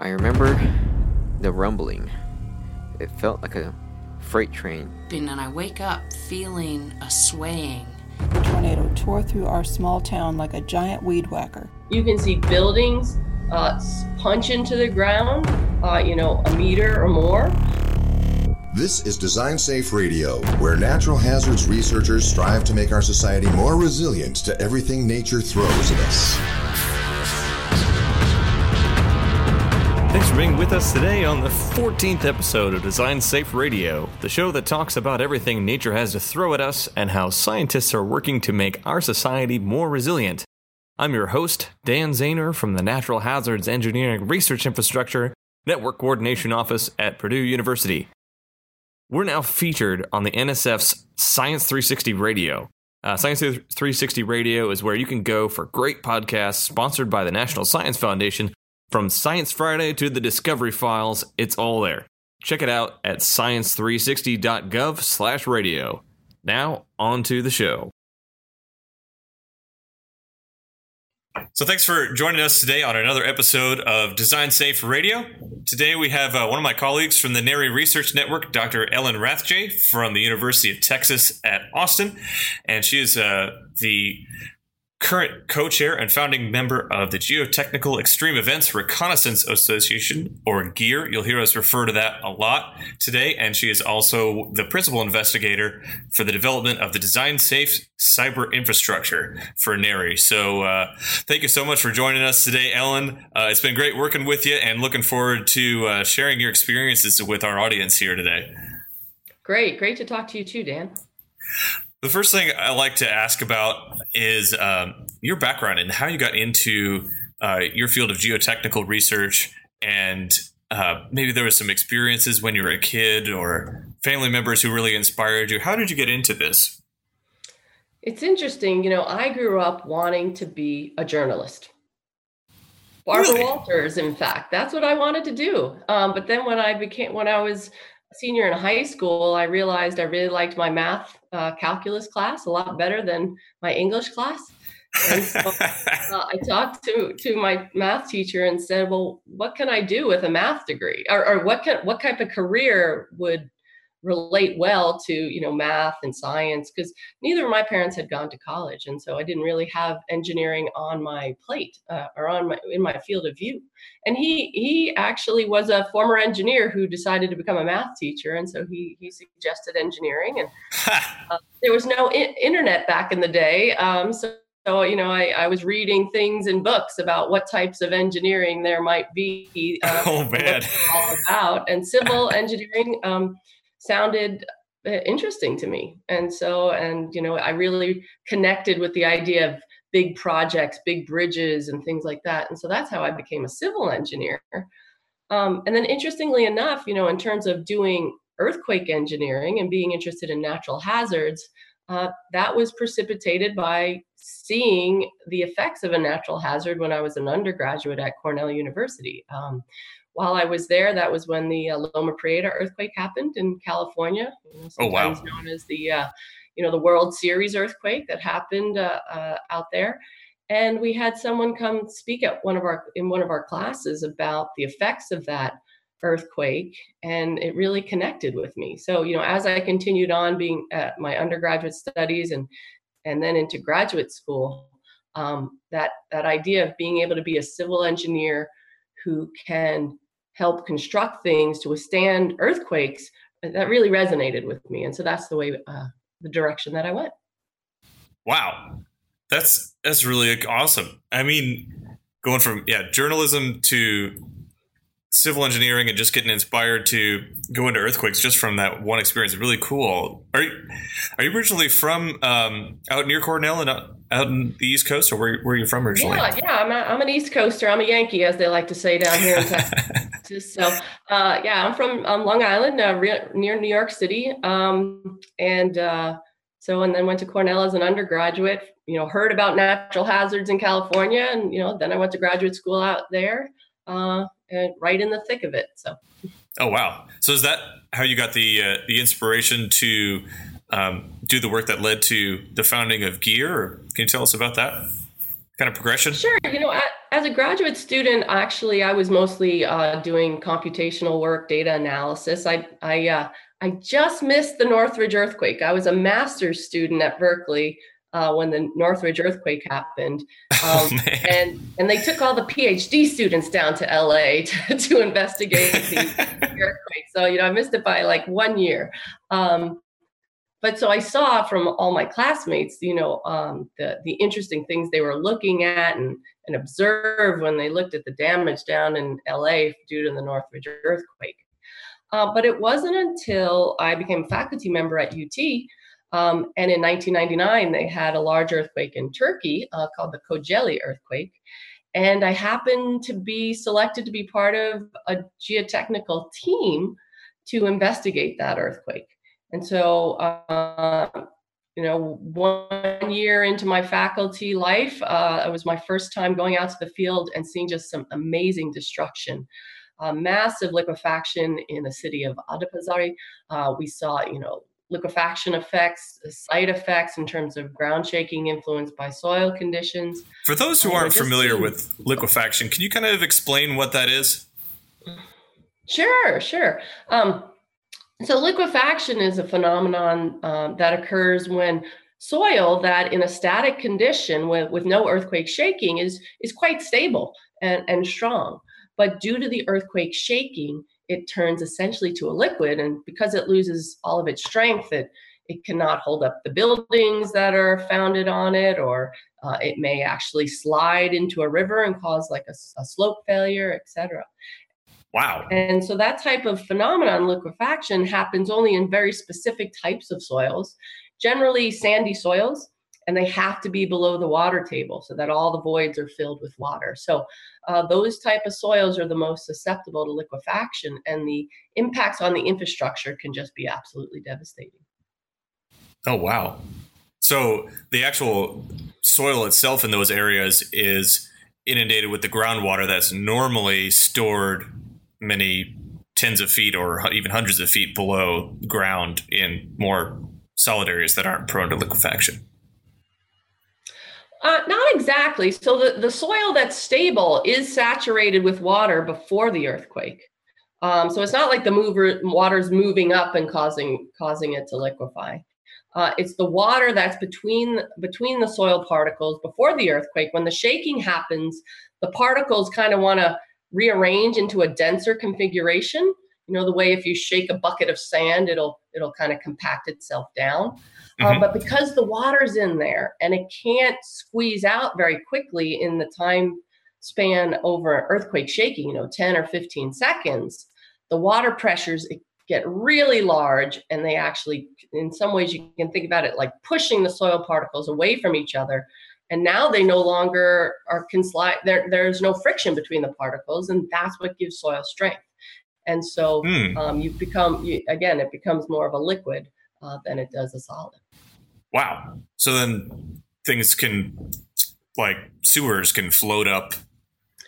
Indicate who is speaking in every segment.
Speaker 1: I remember the rumbling. It felt like a freight train.
Speaker 2: And then I wake up feeling a swaying.
Speaker 3: The tornado tore through our small town like a giant weed whacker.
Speaker 4: You can see buildings uh, punch into the ground, uh, you know, a meter or more.
Speaker 5: This is Design Safe Radio, where natural hazards researchers strive to make our society more resilient to everything nature throws at us.
Speaker 6: Being with us today on the 14th episode of Design Safe Radio, the show that talks about everything nature has to throw at us and how scientists are working to make our society more resilient. I'm your host, Dan Zahner from the Natural Hazards Engineering Research Infrastructure Network Coordination Office at Purdue University. We're now featured on the NSF's Science 360 Radio. Uh, Science 360 Radio is where you can go for great podcasts sponsored by the National Science Foundation. From Science Friday to the Discovery Files, it's all there. Check it out at science360.gov/radio. Now, on to the show. So, thanks for joining us today on another episode of Design Safe Radio. Today, we have uh, one of my colleagues from the NHERI Research Network, Dr. Ellen Rathje from the University of Texas at Austin. And she is uh, the current co-chair and founding member of the Geotechnical Extreme Events Reconnaissance Association, or GEER. You'll hear us refer to that a lot today. And she is also the principal investigator for the development of the design safe cyber infrastructure for NHERI. So uh, thank you so much for joining us today, Ellen. Uh, it's been great working with you and looking forward to uh, sharing your experiences with our audience here today.
Speaker 4: Great. Great to talk to you too, Dan.
Speaker 6: The first thing I like to ask about is um, your background and how you got into uh, your field of geotechnical research, and uh, maybe there was some experiences when you were a kid or family members who really inspired you. How did you get into this?
Speaker 4: It's interesting. You know, I grew up wanting to be a journalist. Barbara really? Walters, in fact, that's what I wanted to do. Um, but then when I became, when I was senior in high school, I realized I really liked my math uh, calculus class a lot better than my English class. And so uh, I talked to to my math teacher and said, "Well, what can I do with a math degree, or, or what can what type of career would relate well to you know math and science because neither of my parents had gone to college and so i didn't really have engineering on my plate uh, or on my in my field of view. And he he actually was a former engineer who decided to become a math teacher and so he he suggested engineering and uh, there was no I- internet back in the day um, so so you know I, I was reading things in books about what types of engineering there might be
Speaker 6: uh, oh man.
Speaker 4: all about. And civil engineering um, sounded uh, interesting to me. And so and you know i really connected with the idea of big projects big bridges and things like that. And so that's how i became a civil engineer. Um, and then interestingly enough you know in terms of doing earthquake engineering and being interested in natural hazards uh, that was precipitated by seeing the effects of a natural hazard when i was an undergraduate at cornell university. Um, while I was there, that was when the uh, Loma Prieta earthquake happened in California.
Speaker 6: You know, oh wow!
Speaker 4: Known as the uh, you know the World Series earthquake that happened uh, uh, out there, and we had someone come speak at one of our in one of our classes about the effects of that earthquake, and it really connected with me. So you know, as I continued on being at my undergraduate studies and and then into graduate school, um, that that idea of being able to be a civil engineer who can help construct things to withstand earthquakes that really resonated with me. And so that's the way uh, the direction that i went.
Speaker 6: Wow. That's that's really awesome. I mean going from yeah journalism to civil engineering and just getting inspired to go into earthquakes just from that one experience really cool. Are you are you originally from um, out near cornell and out, in the East Coast, or where, where are you from originally?
Speaker 4: Yeah, yeah, I'm, a, I'm an East Coaster. I'm a Yankee, as they like to say down here in Texas. so, uh, yeah, I'm from um, Long Island, uh, re- near New York City, um, and uh, so and then went to Cornell as an undergraduate. You know, heard about natural hazards in California, and you know, then I went to graduate school out there, uh, and right in the thick of it. So.
Speaker 6: Oh wow! So is that how you got the uh, the inspiration to um, do the work that led to the founding of GEER? Or can you tell us about that? kind of progression?
Speaker 4: Sure. You know, as a graduate student, actually, I was mostly uh, doing computational work, data analysis. I I uh, I just missed the Northridge earthquake. I was a master's student at Berkeley uh, when the Northridge earthquake happened, oh, um, oh, and and they took all the PhD students down to LA to, to investigate the earthquake. So you know, I missed it by like one year. Um, but so I saw from all my classmates, you know, um, the the interesting things they were looking at and and observed when they looked at the damage down in LA due to the Northridge earthquake. Uh, but it wasn't until I became a faculty member at UT, um, and in 1999 they had a large earthquake in Turkey uh, called the Kocaeli earthquake, and I happened to be selected to be part of a geotechnical team to investigate that earthquake. And so, uh, you know, one year into my faculty life, uh, it was my first time going out to the field and seeing just some amazing destruction. Uh, massive liquefaction in the city of Adapazarı. Uh, we saw, you know, liquefaction effects, site effects in terms of ground shaking influenced by soil conditions.
Speaker 6: For those who aren't familiar with liquefaction, can you kind of explain what that is?
Speaker 4: Sure, sure. Um, so, liquefaction is a phenomenon um, that occurs when soil that in a static condition with, with no earthquake shaking is, is quite stable and, and strong. But due to the earthquake shaking, it turns essentially to a liquid. And because it loses all of its strength, it, it cannot hold up the buildings that are founded on it, or uh, it may actually slide into a river and cause like a, a slope failure, etc.
Speaker 6: Wow.
Speaker 4: And so that type of phenomenon, liquefaction, happens only in very specific types of soils, generally sandy soils, and they have to be below the water table so that all the voids are filled with water. So uh, those type of soils are the most susceptible to liquefaction, and the impacts on the infrastructure can just be absolutely devastating.
Speaker 6: Oh wow! So the actual soil itself in those areas is inundated with the groundwater that's normally stored many tens of feet or even hundreds of feet below ground in more solid areas that aren't prone to liquefaction?
Speaker 4: Uh, not exactly. So the, the soil that's stable is saturated with water before the earthquake. Um, so it's not like the mover water's moving up and causing causing it to liquefy. Uh, it's the water that's between between the soil particles before the earthquake. When the shaking happens, the particles kind of want to rearrange into a denser configuration. You know, the way if you shake a bucket of sand, it'll it'll kind of compact itself down. Um, mm-hmm. Um, but because the water's in there and it can't squeeze out very quickly in the time span over earthquake shaking, you know, 10 or 15 seconds, the water pressures get really large and they actually in some ways you can think about it like pushing the soil particles away from each other and now they no longer are can slide there there's no friction between the particles and that's what gives soil strength and so mm. um, you become you, again it becomes more of a liquid uh, than it does a solid
Speaker 6: wow so then things can like sewers can float up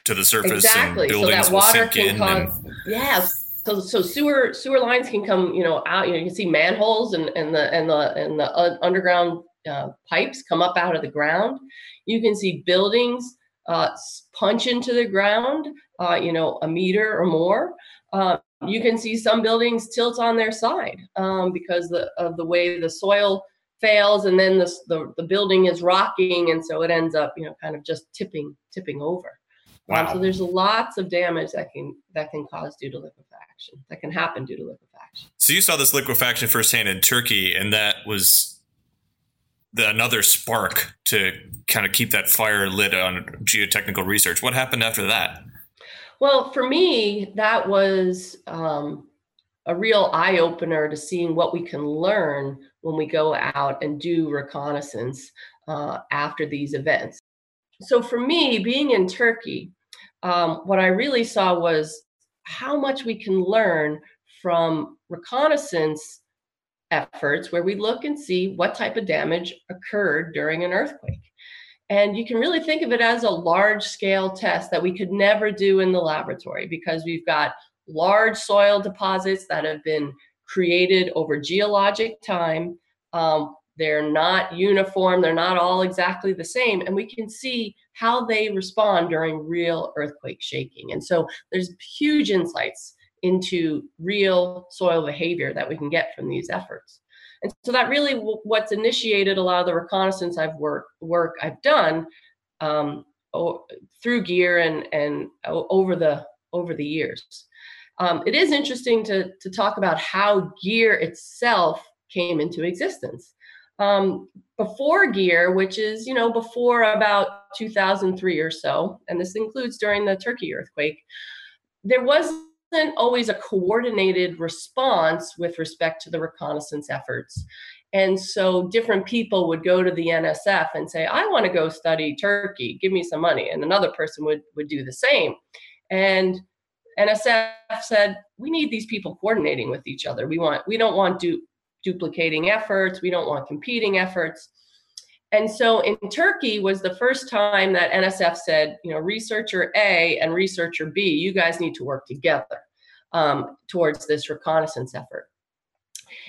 Speaker 6: to the surface
Speaker 4: exactly.
Speaker 6: and buildings
Speaker 4: so that water
Speaker 6: will sink
Speaker 4: can cause,
Speaker 6: and...
Speaker 4: yes so, so sewer sewer lines can come you know out you know you can see manholes and, and the and the and the uh, underground uh, pipes come up out of the ground. You can see buildings uh, punch into the ground, uh, you know, a meter or more. Uh, you can see some buildings tilt on their side um, because the, of the way the soil fails, and then the, the, the building is rocking, and so it ends up, you know, kind of just tipping tipping over. Wow. Um, so there's lots of damage that can that can cause due to liquefaction that can happen due to liquefaction.
Speaker 6: So you saw this liquefaction firsthand in Turkey, and that was the, another spark to kind of keep that fire lit on geotechnical research. What happened after that?
Speaker 4: Well, for me, that was um, a real eye opener to seeing what we can learn when we go out and do reconnaissance uh, after these events. So, for me, being in Turkey, um, what I really saw was how much we can learn from reconnaissance efforts where we look and see what type of damage occurred during an earthquake. And you can really think of it as a large scale test that we could never do in the laboratory because we've got large soil deposits that have been created over geologic time. Um, they're not uniform, they're not all exactly the same, and we can see how they respond during real earthquake shaking. And so there's huge insights into real soil behavior that we can get from these efforts. And so that really w- what's initiated a lot of the reconnaissance I've work work I've done um, o- through GEER and and o- over the over the years. Um, it is interesting to to talk about how GEER itself came into existence. Um, before GEER, which is you know before about 2003 or so, and this includes during the Turkey earthquake, there was wasn't always a coordinated response with respect to the reconnaissance efforts. And so different people would go to the NSF and say, I want to go study Turkey, give me some money. And another person would, would do the same. And NSF said, we need these people coordinating with each other. We want we don't want du- duplicating efforts, we don't want competing efforts. And so in Turkey was the first time that NSF said, you know, researcher A and researcher B, you guys need to work together um, towards this reconnaissance effort.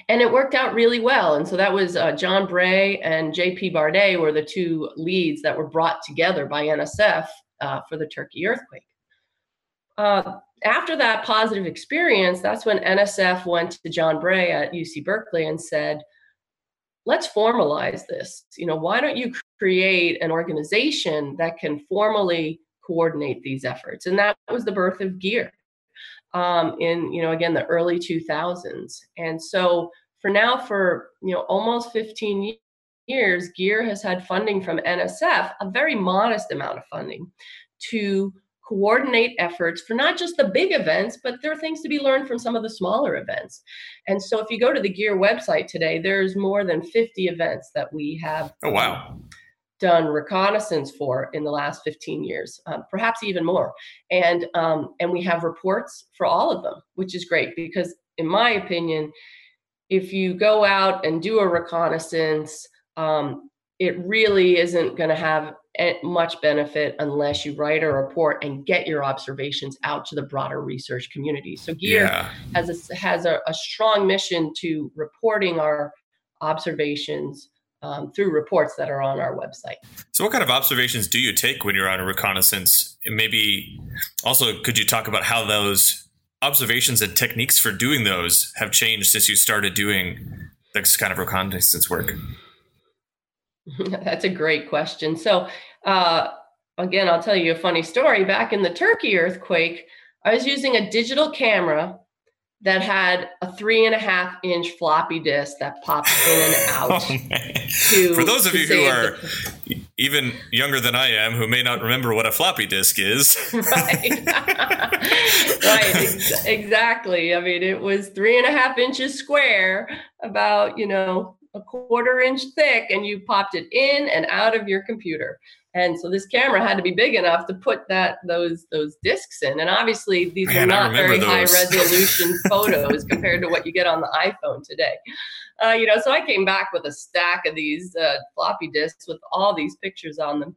Speaker 4: And it worked out really well. And so that was uh, John Bray and J.P. Bardet were the two leads that were brought together by NSF uh, for the Turkey earthquake. Uh, after that positive experience, that's when NSF went to John Bray at UC Berkeley and said, let's formalize this. You know, why don't you create an organization that can formally coordinate these efforts? And that was the birth of GEER um, in, you know, again, the early 2000s. And so for now, for, you know, almost 15 years, GEER has had funding from NSF, a very modest amount of funding to coordinate efforts for not just the big events, but there are things to be learned from some of the smaller events. And so if you go to the GEER website today, there's more than 50 events that we have.
Speaker 6: Oh, wow.
Speaker 4: Done reconnaissance for in the last 15 years, um, perhaps even more, and um, and we have reports for all of them, which is great because, in my opinion, if you go out and do a reconnaissance, um, it really isn't going to have much benefit unless you write a report and get your observations out to the broader research community. So GEER yeah. has a, has a, a, strong mission to reporting our observations um, through reports that are on our website.
Speaker 6: So, what kind of observations do you take when you're on a reconnaissance? And maybe also, could you talk about how those observations and techniques for doing those have changed since you started doing this kind of reconnaissance work?
Speaker 4: That's a great question. So, uh, again, I'll tell you a funny story. Back in the Turkey earthquake, I was using a digital camera that had a three and a half inch floppy disk that popped in and out. oh,
Speaker 6: to, For those of you who are the... even younger than I am, who may not remember what a floppy disk is.
Speaker 4: right. right. Ex- exactly. I mean, it was three and a half inches square, about, you know, a quarter inch thick and you popped it in and out of your computer. And so this camera had to be big enough to put that those those discs in. And obviously these Man, are not very those. high resolution photos compared to what you get on the iPhone today. Uh, you know, so I came back with a stack of these uh, floppy disks with all these pictures on them.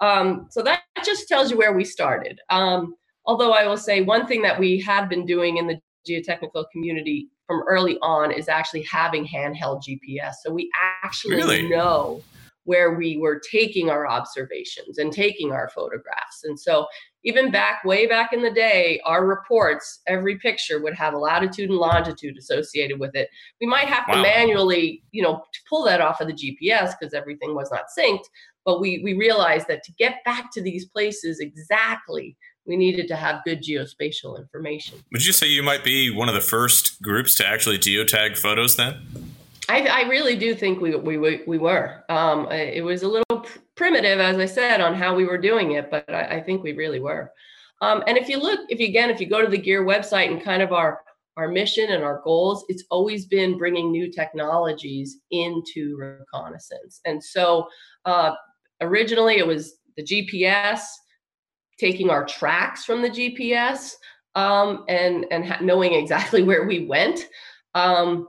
Speaker 4: Um, so that just tells you where we started. Um, although I will say one thing that we have been doing in the geotechnical community from early on is actually having handheld GPS. So we actually really? know where we were taking our observations and taking our photographs. And so even back way back in the day, our reports, every picture would have a latitude and longitude associated with it. We might have wow. to manually, you know, pull that off of the GPS because everything was not synced. But we we realized that to get back to these places exactly we needed to have good geospatial information.
Speaker 6: Would you say you might be one of the first groups to actually geotag photos then?
Speaker 4: I, I really do think we we we were. Um, it was a little primitive, as I said, on how we were doing it, but I, I think we really were. Um, and if you look, if you again, if you go to the GEER website and kind of our our mission and our goals, it's always been bringing new technologies into reconnaissance. And so uh, originally it was the GPS, taking our tracks from the GPS um, and and ha- knowing exactly where we went, um,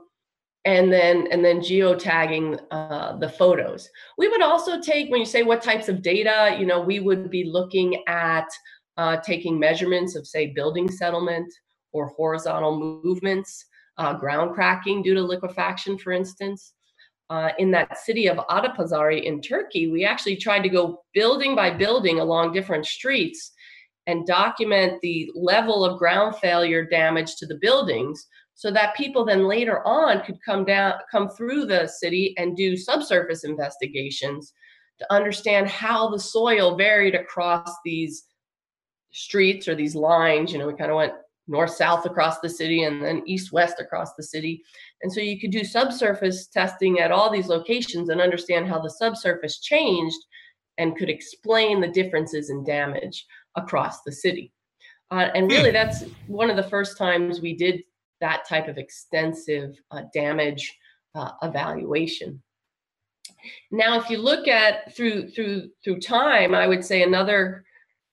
Speaker 4: and then and then geotagging uh, the photos. We would also take when you say what types of data, you know, we would be looking at uh, taking measurements of say building settlement or horizontal movements, uh, ground cracking due to liquefaction, for instance. Uh, in that city of Adapazari in Turkey, we actually tried to go building by building along different streets and document the level of ground failure damage to the buildings so that people then later on could come down come through the city and do subsurface investigations to understand how the soil varied across these streets or these lines. You know we kind of went north south across the city and then east west across the city and so you could do subsurface testing at all these locations and understand how the subsurface changed and could explain the differences in damage across the city. Uh, and really, that's one of the first times we did that type of extensive uh, damage uh, evaluation. Now, if you look at through through through time, I would say another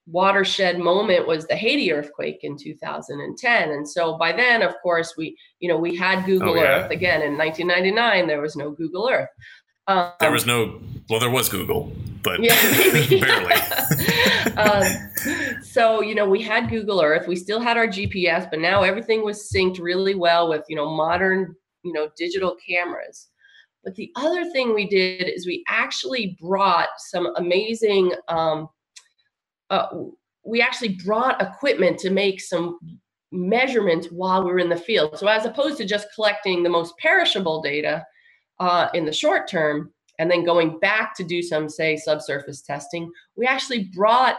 Speaker 4: watershed moment was the Haiti earthquake in 2010. And so by then, of course, we you know we had Google oh, yeah. Earth again in 1999. There was no Google Earth.
Speaker 6: Um, there was no, well, there was Google, but yeah, barely.
Speaker 4: um, so, you know, we had Google Earth, we still had our GPS, but now everything was synced really well with, you know, modern, you know, digital cameras. But the other thing we did is we actually brought some amazing, um, uh, we actually brought equipment to make some measurements while we were in the field. So, as opposed to just collecting the most perishable data, uh, in the short term and then going back to do some, say, subsurface testing, we actually brought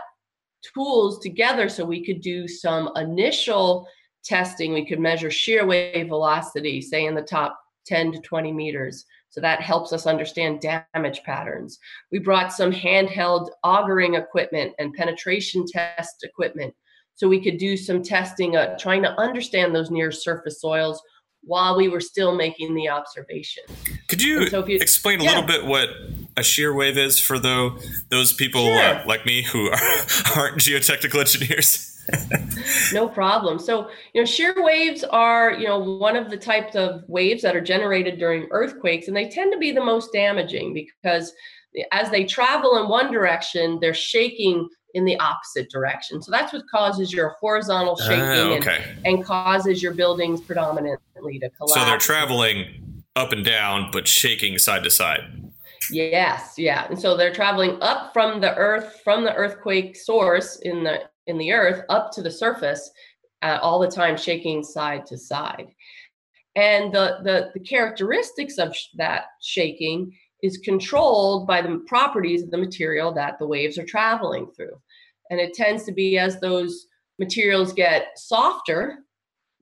Speaker 4: tools together so we could do some initial testing. We could measure shear wave velocity, say in the top 10 to 20 meters. So that helps us understand damage patterns. We brought some handheld augering equipment and penetration test equipment so we could do some testing, uh, trying to understand those near surface soils while we were still making the observation.
Speaker 6: Could you, so you explain a yeah. little bit what a shear wave is for though those people sure. uh, like me who are, aren't geotechnical engineers?
Speaker 4: No problem. So, you know, shear waves are, you know, one of the types of waves that are generated during earthquakes, and they tend to be the most damaging because as they travel in one direction, they're shaking in the opposite direction. So that's what causes your horizontal shaking uh, okay. and, and, causes your buildings predominantly to collapse.
Speaker 6: So they're traveling up and down, but shaking side to side.
Speaker 4: Yes, yeah. And so they're traveling up from the earth, from the earthquake source in the in the earth up to the surface, uh, all the time shaking side to side. And the, the, the characteristics of sh- that shaking is controlled by the properties of the material that the waves are traveling through. And it tends to be as those materials get softer,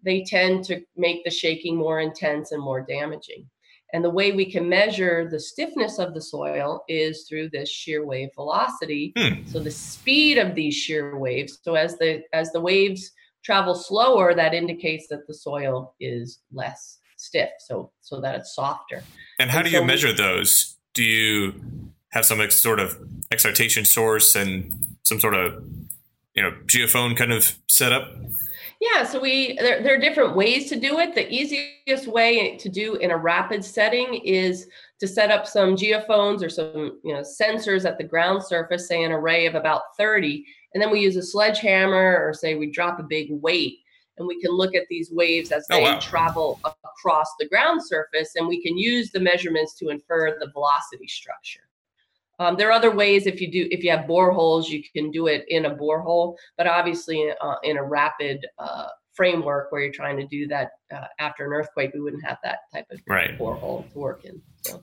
Speaker 4: they tend to make the shaking more intense and more damaging. And the way we can measure the stiffness of the soil is through this shear wave velocity. Hmm. So the speed of these shear waves. So as the as the waves travel slower, that indicates that the soil is less stiff, so so that it's softer.
Speaker 6: And how and do so you measure we, those? Do you have some sort of excitation source and some sort of you know geophone kind of setup?
Speaker 4: Yeah, so we there, there are different ways to do it. The easiest way to do in a rapid setting is to set up some geophones or some you know sensors at the ground surface, say an array of about 30, and then we use a sledgehammer or say we drop a big weight and we can look at these waves as they oh, wow. travel across the ground surface and we can use the measurements to infer the velocity structure um, there are other ways if you do if you have boreholes you can do it in a borehole but obviously uh, in a rapid uh, framework where you're trying to do that uh, after an earthquake we wouldn't have that type of right. borehole to work in so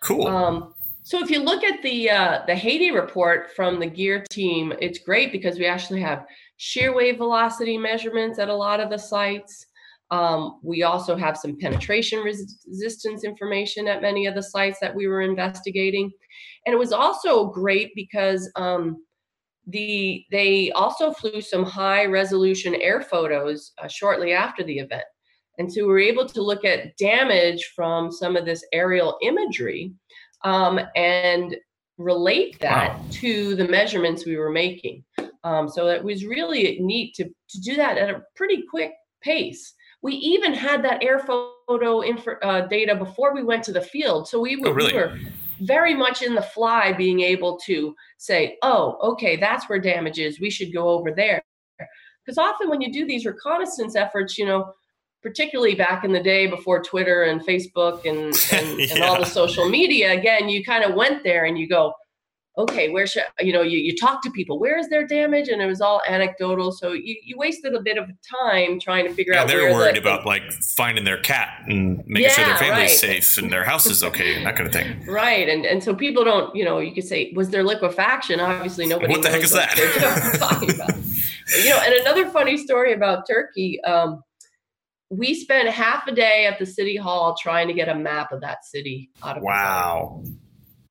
Speaker 6: cool um,
Speaker 4: so if you look at the uh, the Haiti report from the GEER team, it's great because we actually have shear wave velocity measurements at a lot of the sites. Um, we also have some penetration res- resistance information at many of the sites that we were investigating, and it was also great because um, the they also flew some high resolution air photos uh, shortly after the event, and so we were able to look at damage from some of this aerial imagery um, and relate that wow. to the measurements we were making. Um, so it was really neat to, to do that at a pretty quick pace. We even had that air photo uh, data before we went to the field. So we, oh, really? we were very much in the fly being able to say, oh, okay, that's where damage is. We should go over there. Because often when you do these reconnaissance efforts, you know, particularly back in the day before Twitter and Facebook and and, yeah. and all the social media. Again, you kind of went there and you go, okay, where should you know you, you talk to people, where is their damage? And it was all anecdotal. So you, you wasted a bit of time trying to figure out.
Speaker 6: yeah,
Speaker 4: out.
Speaker 6: They were worried the, about like finding their cat and making yeah, sure their family's right. safe and their house is okay and that kind of thing.
Speaker 4: Right. And and so people don't, you know, you could say, was there liquefaction? Obviously nobody
Speaker 6: What the heck is that?
Speaker 4: about. you know, and another funny story about Turkey, um, we spent half a day at the city hall trying to get a map of that city out of
Speaker 6: wow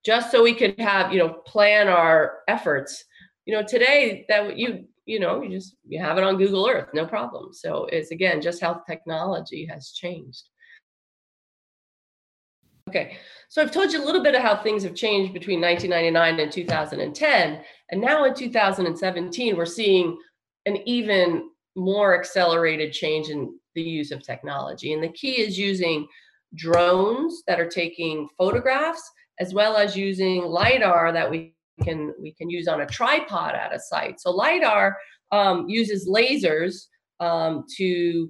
Speaker 4: just so we could have you know plan our efforts. You know today that you you know you just you have it on google earth no problem. So it's again just how technology has changed. Okay so i've told you a little bit of how things have changed between 1999 and 2010 and now in 2017 we're seeing an even more accelerated change in the use of technology. And the key is using drones that are taking photographs as well as using lidar that we can we can use on a tripod at a site. So lidar um, uses lasers um, to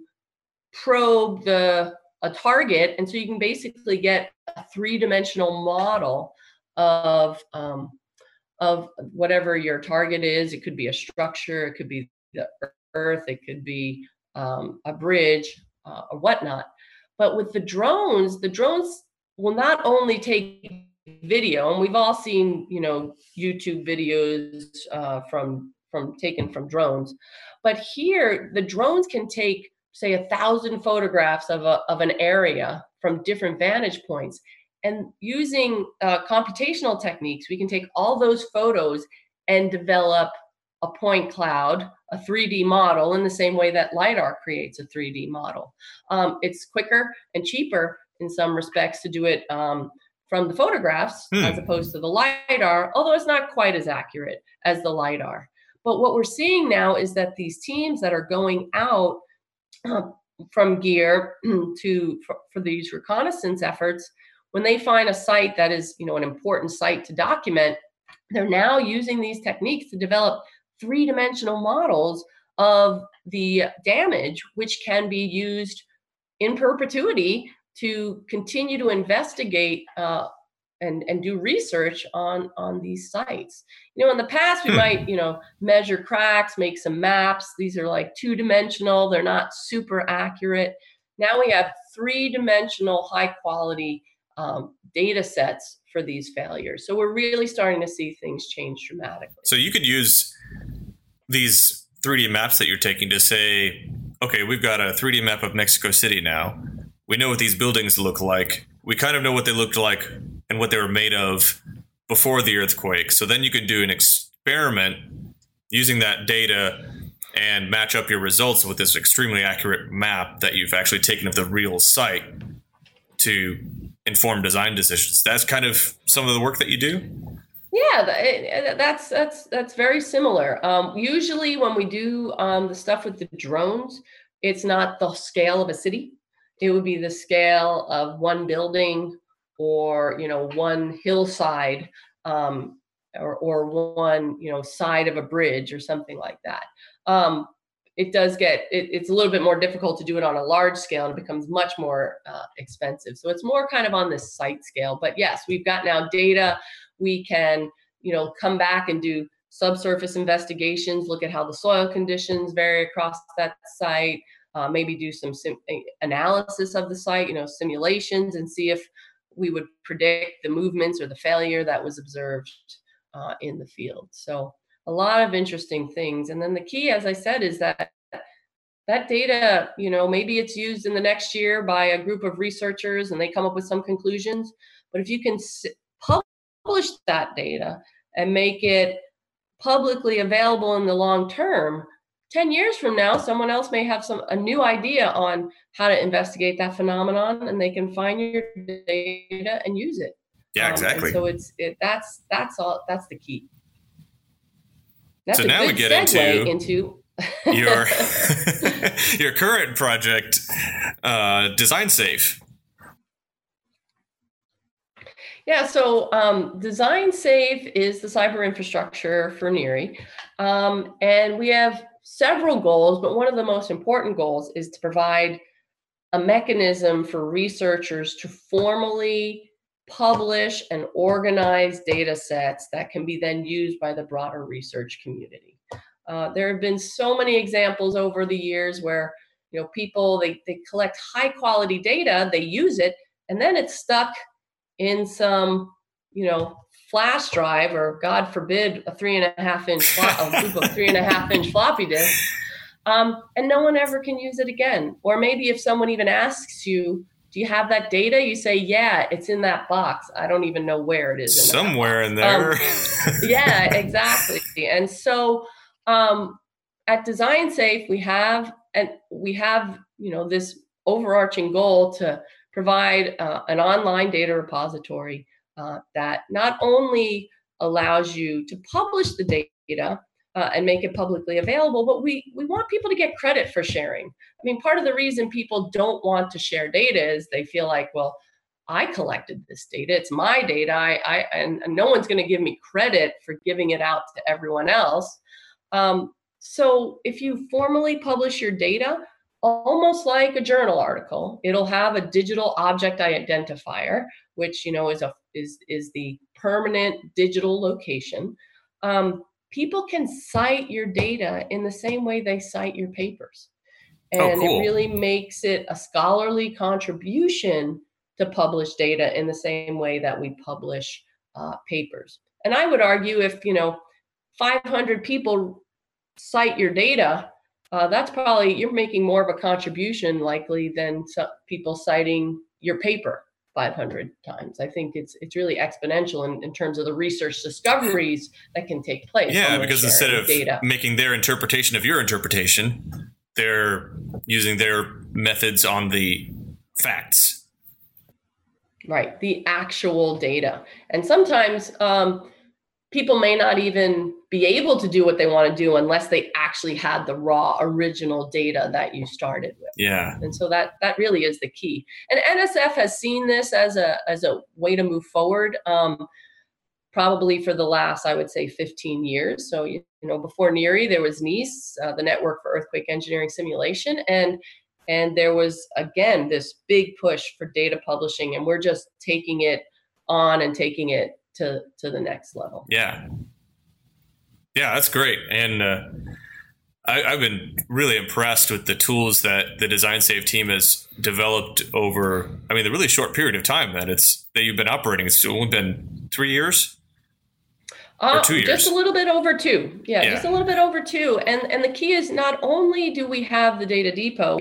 Speaker 4: probe the a target, and so you can basically get a three dimensional model of um, of whatever your target is. It could be a structure, it could be the earth, it could be um, a bridge uh, or whatnot. But with the drones, the drones will not only take video and we've all seen you know youtube videos uh, from from taken from drones. But here the drones can take say a thousand photographs of, a, of an area from different vantage points. And using uh, computational techniques we can take all those photos and develop a point cloud a 3d model in the same way that lidar creates a 3d model. Um, it's quicker and cheaper in some respects to do it um, from the photographs hmm. as opposed to the LiDAR, although it's not quite as accurate as the LiDAR. But what we're seeing now is that these teams that are going out uh, from GEER to for, for these reconnaissance efforts, when they find a site that is, you know, an important site to document, they're now using these techniques to develop three-dimensional models of the damage, which can be used in perpetuity to continue to investigate uh, and and do research on on these sites. You know, in the past we hmm. might you know measure cracks, make some maps. These are like two dimensional; they're not super accurate. Now we have three dimensional, high quality um, data sets for these failures. So we're really starting to see things change dramatically.
Speaker 6: So you could use these 3D maps that you're taking to say, okay, we've got a 3D map of Mexico City now we know what these buildings look like. We kind of know what they looked like and what they were made of before the earthquake. So then you could do an experiment using that data and match up your results with this extremely accurate map that you've actually taken of the real site to inform design decisions. That's kind of some of the work that you do.
Speaker 4: Yeah, that's that's that's very similar. Um, usually, when we do um, the stuff with the drones, it's not the scale of a city it would be the scale of one building or you know one hillside um, or, or one you know side of a bridge or something like that. Um, it does get it, it's a little bit more difficult to do it on a large scale and it becomes much more uh, expensive. So it's more kind of on this site scale but yes we've got now data. We can you know come back and do subsurface investigations look at how the soil conditions vary across that site uh, maybe do some sim- analysis of the site, you know, simulations, and see if we would predict the movements or the failure that was observed uh, in the field. So a lot of interesting things. And then the key, as I said, is that that data, you know, maybe it's used in the next year by a group of researchers and they come up with some conclusions. But if you can publish that data and make it publicly available in the long term, 10 years from now someone else may have some a new idea on how to investigate that phenomenon and they can find your data and use it.
Speaker 6: Yeah exactly.
Speaker 4: um, so it's it, that's that's all that's the key.
Speaker 6: That's so now we get into, into your your current project uh, design safe.
Speaker 4: Yeah, so um, Design Safe is the cyber infrastructure for NHERI. Um, and we have several goals, but one of the most important goals is to provide a mechanism for researchers to formally publish and organize data sets that can be then used by the broader research community. Uh, there have been so many examples over the years where you know people they, they collect high quality data they use it and then it's stuck in some you know flash drive or god forbid a three and a half inch a group of three and a half inch floppy disk um, and no one ever can use it again. Or maybe if someone even asks you do you have that data? you say yeah it's in that box. I don't even know where it is in
Speaker 6: somewhere in there. Um,
Speaker 4: yeah exactly. And so um, at design safe we have and we have you know this overarching goal to provide uh, an online data repository uh, that not only allows you to publish the data uh, and make it publicly available, but we, we want people to get credit for sharing. I mean, part of the reason people don't want to share data is they feel like, well, I collected this data. It's my data. I, I and, and no one's going to give me credit for giving it out to everyone else. Um, so if you formally publish your data, almost like a journal article, it'll have a digital object identifier, which you know is a is is the permanent digital location. Um, people can cite your data in the same way they cite your papers, oh, and oh, cool. it really makes it a scholarly contribution to publish data in the same way that we publish uh, papers. And I would argue if you know 500 people cite your data, uh, that's probably you're making more of a contribution likely than some people citing your paper 500 times. I think it's it's really exponential in, in terms of the research discoveries that can take place.
Speaker 6: Yeah, because instead of data. making their interpretation of your interpretation, they're using their methods on the facts.
Speaker 4: Right, the actual data, and sometimes um, people may not even be able to do what they want to do unless they actually had the raw original data that you started with.
Speaker 6: Yeah.
Speaker 4: And so that that really is the key. And NSF has seen this as a as a way to move forward. Um, probably for the last, I would say, 15 years. So you you know, before NHERI there was NEES, uh, the Network for Earthquake Engineering Simulation, and and there was again this big push for data publishing, and we're just taking it on and taking it to to the next level.
Speaker 6: Yeah, yeah, that's great, and uh, I, have been really impressed with the tools that the Design Safe team has developed over. I mean, the really short period of time that it's that you've been operating. It's only been three years.
Speaker 4: Uh, two years. Just a little bit over two. Yeah, yeah, just a little bit over two. And and the key is not only do we have the data depot,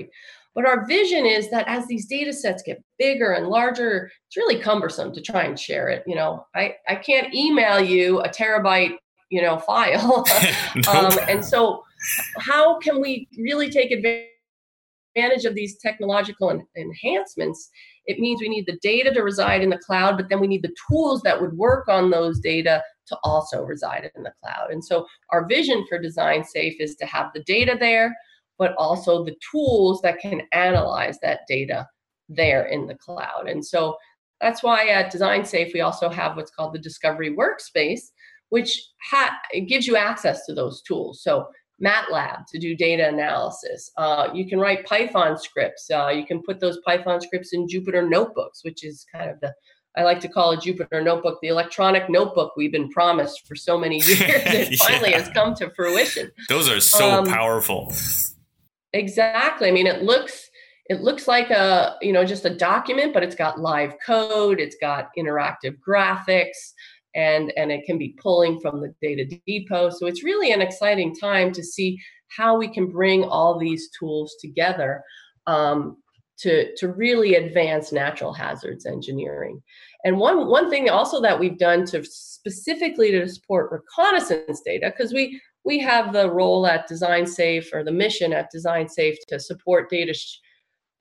Speaker 4: but our vision is that as these data sets get bigger and larger, it's really cumbersome to try and share it. You know, I, I can't email you a terabyte, you know, file. nope. um, and so how can we really take advantage of these technological en- enhancements? It means we need the data to reside in the cloud, but then we need the tools that would work on those data to also reside in the cloud. And so our vision for Design Safe is to have the data there, but also the tools that can analyze that data there in the cloud. And so that's why at Design Safe, we also have what's called the Discovery Workspace, which ha- it gives you access to those tools. So MATLAB to do data analysis. Uh, you can write Python scripts. Uh, you can put those Python scripts in Jupyter notebooks, which is kind of the I like to call a Jupyter notebook the electronic notebook we've been promised for so many years. It yeah. finally has come to fruition.
Speaker 6: Those are so um, powerful.
Speaker 4: Exactly. I mean, it looks it looks like a you know just a document, but it's got live code. It's got interactive graphics, and and it can be pulling from the data depot. So it's really an exciting time to see how we can bring all these tools together um, to to really advance natural hazards engineering. And one one thing also that we've done to specifically to support reconnaissance data, because we we have the role at Design Safe or the mission at Design Safe to support data sh-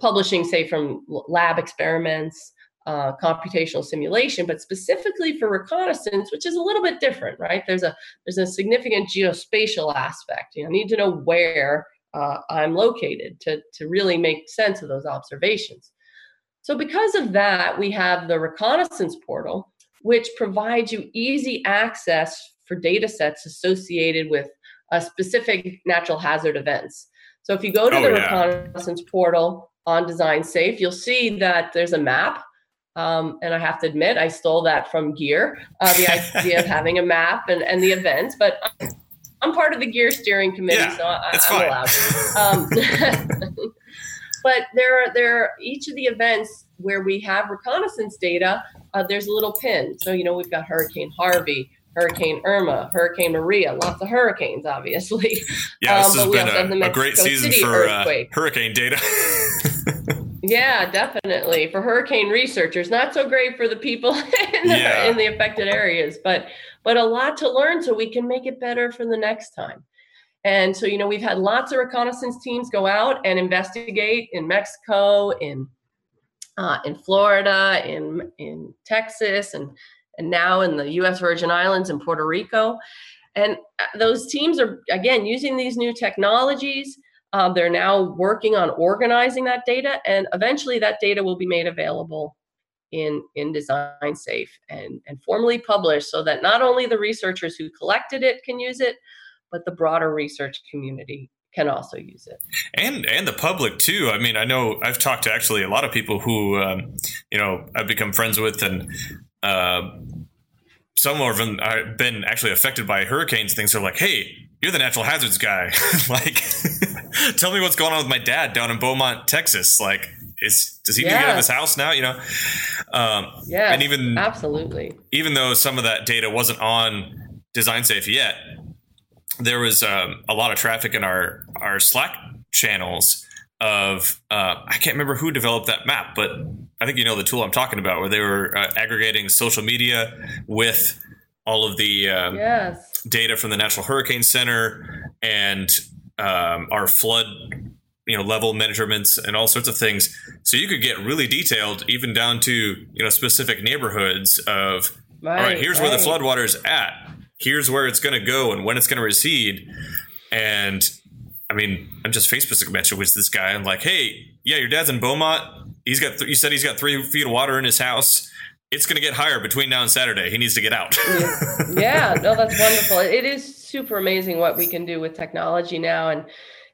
Speaker 4: publishing, say, from lab experiments, uh, computational simulation, but specifically for reconnaissance, which is a little bit different, right? There's a there's a significant geospatial aspect. You know, I need to know where uh, I'm located to to really make sense of those observations. So because of that, we have the reconnaissance portal, which provides you easy access for data sets associated with uh, specific natural hazard events. So if you go to oh, the yeah. reconnaissance portal, on Design Safe, you'll see that there's a map. Um, and I have to admit, I stole that from GEER, uh, the idea of having a map and, and the events. But I'm part of the GEER steering committee,
Speaker 6: Yeah,
Speaker 4: so I, I'm
Speaker 6: fine.
Speaker 4: allowed. Um, but there are there are each of the events where we have reconnaissance data. Uh, there's a little pin. So you know we've got Hurricane Harvey, Hurricane Irma, Hurricane Maria, lots of hurricanes, obviously.
Speaker 6: Yeah, this
Speaker 4: Um,
Speaker 6: has been
Speaker 4: also have the
Speaker 6: a, a great season
Speaker 4: City
Speaker 6: for uh, hurricane data.
Speaker 4: Yeah, definitely for hurricane researchers. Not so great for the people in the,
Speaker 6: Yeah.
Speaker 4: in the affected areas, but but a lot to learn so we can make it better for the next time. And so you know we've had lots of reconnaissance teams go out and investigate in Mexico, in uh, in Florida, in in Texas, and and now in the U.S. Virgin Islands and Puerto Rico. And uh, those teams are again using these new technologies. Um, they're now working on organizing that data, and eventually that data will be made available in in Design Safe and and formally published, so that not only the researchers who collected it can use it, but the broader research community can also use it.
Speaker 6: and and the public too. I mean, I know I've talked to actually a lot of people who um, you know I've become friends with, and uh, some of them have been actually affected by hurricanes. Things They're like, hey, you're the natural hazards guy. like, tell me what's going on with my dad down in Beaumont, Texas. Like, is does he need to get out of his house now? You know, um,
Speaker 4: Yeah,
Speaker 6: and even
Speaker 4: absolutely.
Speaker 6: even though some of that data wasn't on Design Safe yet, there was um, a lot of traffic in our our Slack channels of uh, I can't remember who developed that map, but I think you know the tool I'm talking about, where they were uh, aggregating social media with all of the um,
Speaker 4: Yes.
Speaker 6: data from the National Hurricane Center and um, our flood, you know, level measurements and all sorts of things. So you could get really detailed, even down to you know specific neighborhoods of
Speaker 4: Right.
Speaker 6: all right, here's where the
Speaker 4: right.
Speaker 6: floodwater is at. Here's where it's going to go and when it's going to recede. And I mean, I'm just Facebook mentioned with this guy. I'm like, hey, yeah, your dad's in Beaumont. He's got. Th- you said he's got three feet of water in his house. It's going to get higher between now and Saturday. He needs to get out.
Speaker 4: yeah no that's wonderful it is super amazing what we can do with technology now and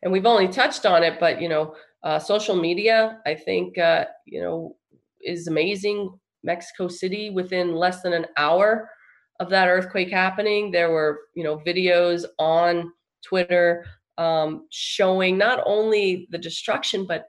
Speaker 4: and we've only touched on it but you know uh, social media i think uh, you know is amazing mexico city within less than an hour of that earthquake happening there were you know videos on twitter um, showing not only the destruction but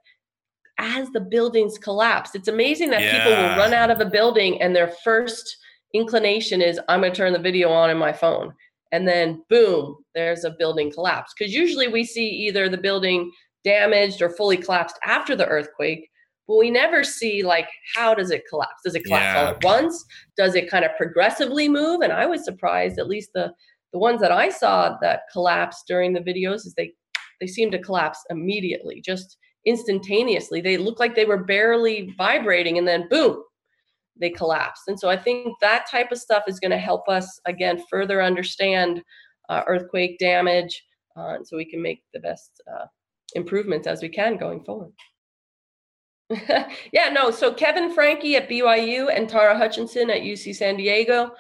Speaker 4: as the buildings collapse. it's amazing that people will run out of a building and their first inclination is I'm going to turn the video on in my phone. And then boom, there's a building collapse. Because usually we see either the building damaged or fully collapsed after the earthquake, but we never see like how does it collapse? Does it collapse all at once? Does it kind of progressively move? And I was surprised, at least the the ones that I saw that collapsed during the videos, is they they seem to collapse immediately, just instantaneously. They look like they were barely vibrating, and then boom, they collapsed. And so I think that type of stuff is going to help us again further understand uh, earthquake damage, uh, so we can make the best uh, improvements as we can going forward. yeah, no. So Kevin Franke at BYU and Tara Hutchinson at UC San Diego,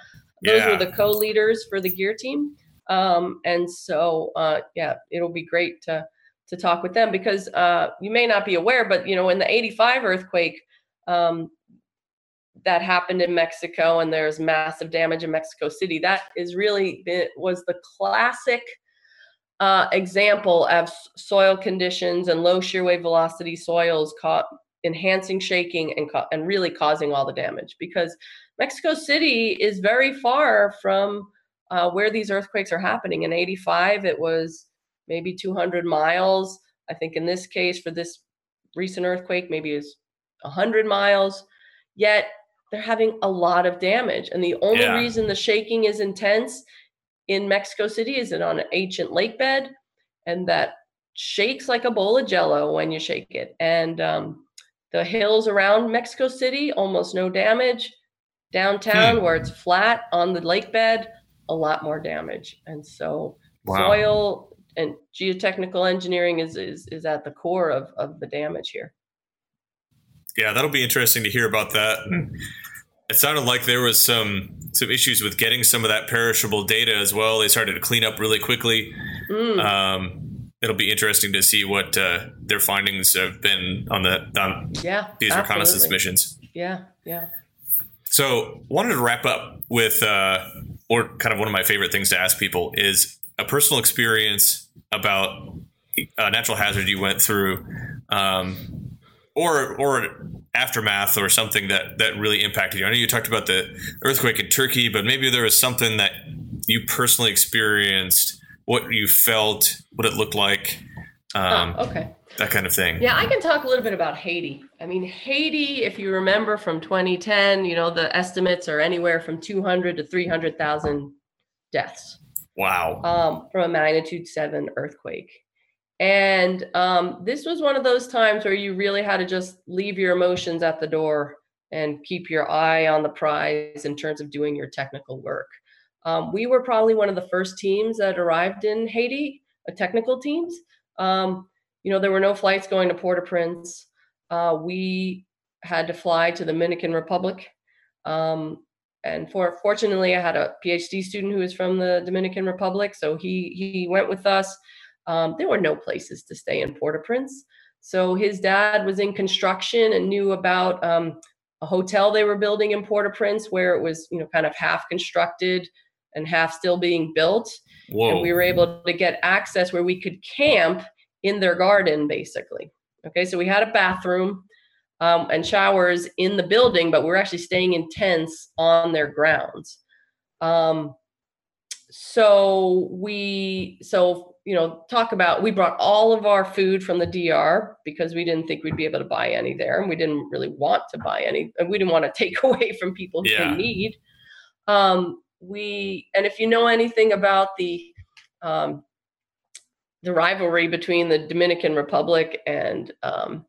Speaker 4: those
Speaker 6: Yeah.
Speaker 4: were the co-leaders for the GEER team. Um, and so, uh, yeah, it'll be great to to talk with them because uh, you may not be aware, but you know, in the '85 earthquake, um, that happened in Mexico and there's massive damage in Mexico City. That is really it was the classic uh, example of soil conditions and low shear wave velocity soils caught enhancing shaking and and really causing all the damage because Mexico City is very far from uh, where these earthquakes are happening. In 85, it was maybe 200 miles. I think in this case, for this recent earthquake, maybe it's 100 miles. Yet they're having a lot of damage. And the only
Speaker 6: Yeah.
Speaker 4: reason the shaking is intense in Mexico City is it on an ancient lake bed and that shakes like a bowl of jello when you shake it. And um, the hills around Mexico City, almost no damage. Downtown, where it's flat on the lake bed, a lot more damage. And so
Speaker 6: Wow.
Speaker 4: soil and geotechnical engineering is, is is at the core of, of the damage here.
Speaker 6: yeah, that'll be interesting to hear about that. It sounded like there was some some issues with getting some of that perishable data as well. They started to clean up really quickly.
Speaker 4: Mm.
Speaker 6: Um, it'll be interesting to see what uh, their findings have been on the on
Speaker 4: Yeah.
Speaker 6: these reconnaissance missions.
Speaker 4: Yeah. Yeah.
Speaker 6: So, wanted to wrap up with, uh, or kind of one of my favorite things to ask people is a personal experience about a natural hazard you went through, um, or or aftermath, or something that that really impacted you. I know you talked about the earthquake in Turkey, but maybe there was something that you personally experienced, what you felt, what it looked like, um,
Speaker 4: oh, okay.
Speaker 6: That kind of thing.
Speaker 4: Yeah, I can talk a little bit about Haiti. I mean, Haiti, if you remember from 2010, you know, the estimates are anywhere from 200 to 300,000 deaths
Speaker 6: Wow.
Speaker 4: um, from a magnitude seven earthquake. And um, this was one of those times where you really had to just leave your emotions at the door and keep your eye on the prize in terms of doing your technical work. Um, we were probably one of the first teams that arrived in Haiti, uh, technical teams. Um, you know, there were no flights going to Port-au-Prince. Uh, we had to fly to the Dominican Republic. Um, and for fortunately, I had a PhD student who was from the Dominican Republic, so he he went with us. Um, there were no places to stay in Port-au-Prince, so his dad was in construction and knew about um, a hotel they were building in Port-au-Prince, where it was you know kind of half constructed and half still being built
Speaker 6: Whoa.
Speaker 4: and we were able to get access where we could camp in their garden basically. Okay so we had a bathroom um, and showers in the building but we were actually staying in tents on their grounds. Um, so we so you know talk about we brought all of our food from the dr because we didn't think we'd be able to buy any there and we didn't really want to buy any and we didn't want to take away from people who
Speaker 6: Yeah.
Speaker 4: need. Um, we and if you know anything about the um, the rivalry between the Dominican Republic and um,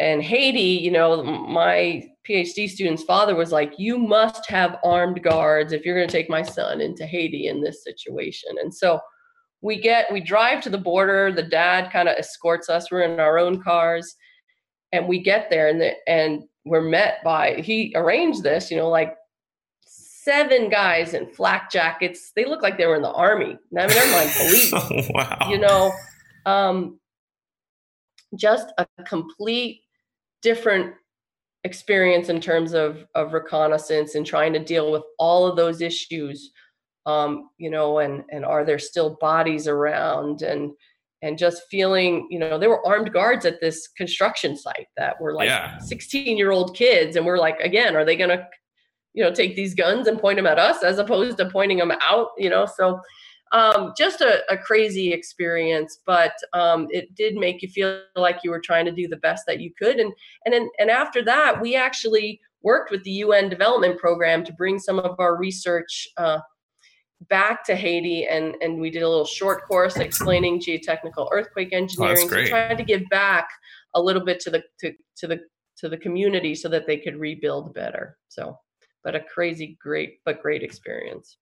Speaker 4: and Haiti, you know, my PhD student's father was like, "You must have armed guards if you're going to take my son into Haiti in this situation." And so we get we drive to the border. The dad kind of escorts us. We're in our own cars, and we get there, and the, and we're met by he arranged this, you know, like seven guys in flak jackets. They look like they were in the army. I mean, never mind police
Speaker 6: wow.
Speaker 4: you know um just a complete different experience in terms of of reconnaissance and trying to deal with all of those issues um you know and and are there still bodies around and and just feeling you know there were armed guards at this construction site that were like
Speaker 6: Yeah.
Speaker 4: 16 year old kids and we're like again are they going to you know take these guns and point them at us as opposed to pointing them out you know so um, just a, a crazy experience but um, it did make you feel like you were trying to do the best that you could and and then, and after that we actually worked with the un development program to bring some of our research uh, back to haiti and and we did a little short course explaining geotechnical earthquake engineering so
Speaker 6: great.
Speaker 4: tried to give back a little bit to the to, to the to the community so that they could rebuild better so but a crazy great but great experience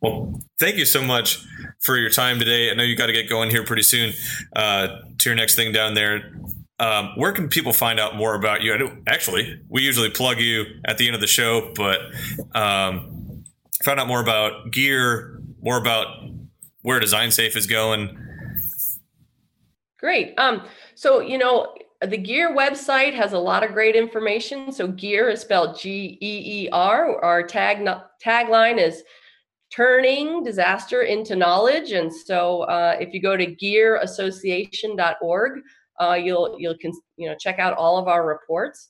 Speaker 6: Well, thank you so much for your time today. I know you got to get going here pretty soon uh, to your next thing down there. Um, where can people find out more about you? I do, actually, we usually plug you at the end of the show, but um, find out more about GEER, more about where Design Safe is going.
Speaker 4: Great. Um, so you know, the GEER website has a lot of great information. So GEER is spelled G E E R. Our tag tagline is turning disaster into knowledge. And so uh, if you go to geerassociation.org, uh, you'll you'll can you know check out all of our reports.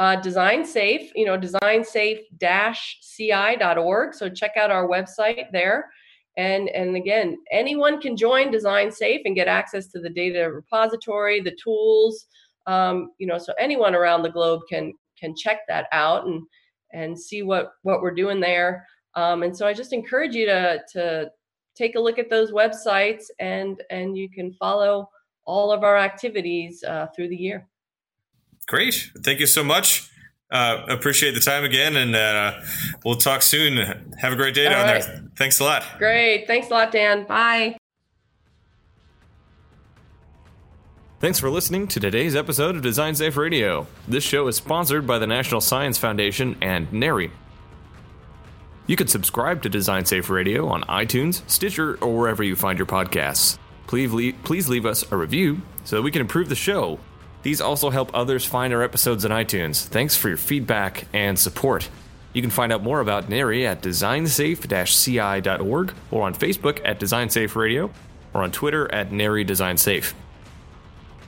Speaker 4: Uh, design safe, you know, designsafe-ci.org. So check out our website there. And, and again, anyone can join Design Safe and get access to the data repository, the tools. Um, you know, so anyone around the globe can can check that out and and see what what we're doing there. Um, and so I just encourage you to to take a look at those websites and and you can follow all of our activities uh, through the year.
Speaker 6: Great. Thank you so much. Uh, appreciate the time again, and uh, we'll talk soon. Have a great day
Speaker 4: All
Speaker 6: down
Speaker 4: right.
Speaker 6: there. Thanks a lot.
Speaker 4: Great. Thanks a lot, Dan. Bye.
Speaker 7: Thanks for listening to today's episode of Design Safe Radio. This show is sponsored by the National Science Foundation and NHERI. You can subscribe to Design Safe Radio on iTunes, Stitcher, or wherever you find your podcasts.
Speaker 6: please leave, please leave us a review so that we can improve the show. These also help others find our episodes on iTunes. Thanks for your feedback and support. You can find out more about NHERI at designsafe-ci.org or on Facebook at Design Safe Radio or on Twitter at NHERI Design Safe.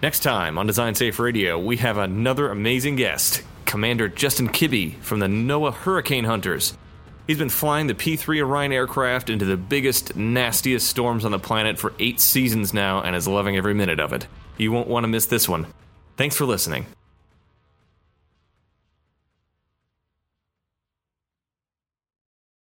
Speaker 6: Next time on Design Safe Radio, we have another amazing guest, Commander Justin Kibbey from the NOAA Hurricane Hunters. He's been flying the P 3 Orion aircraft into the biggest, nastiest storms on the planet for eight seasons now and is loving every minute of it. You won't want to miss this one. Thanks for listening.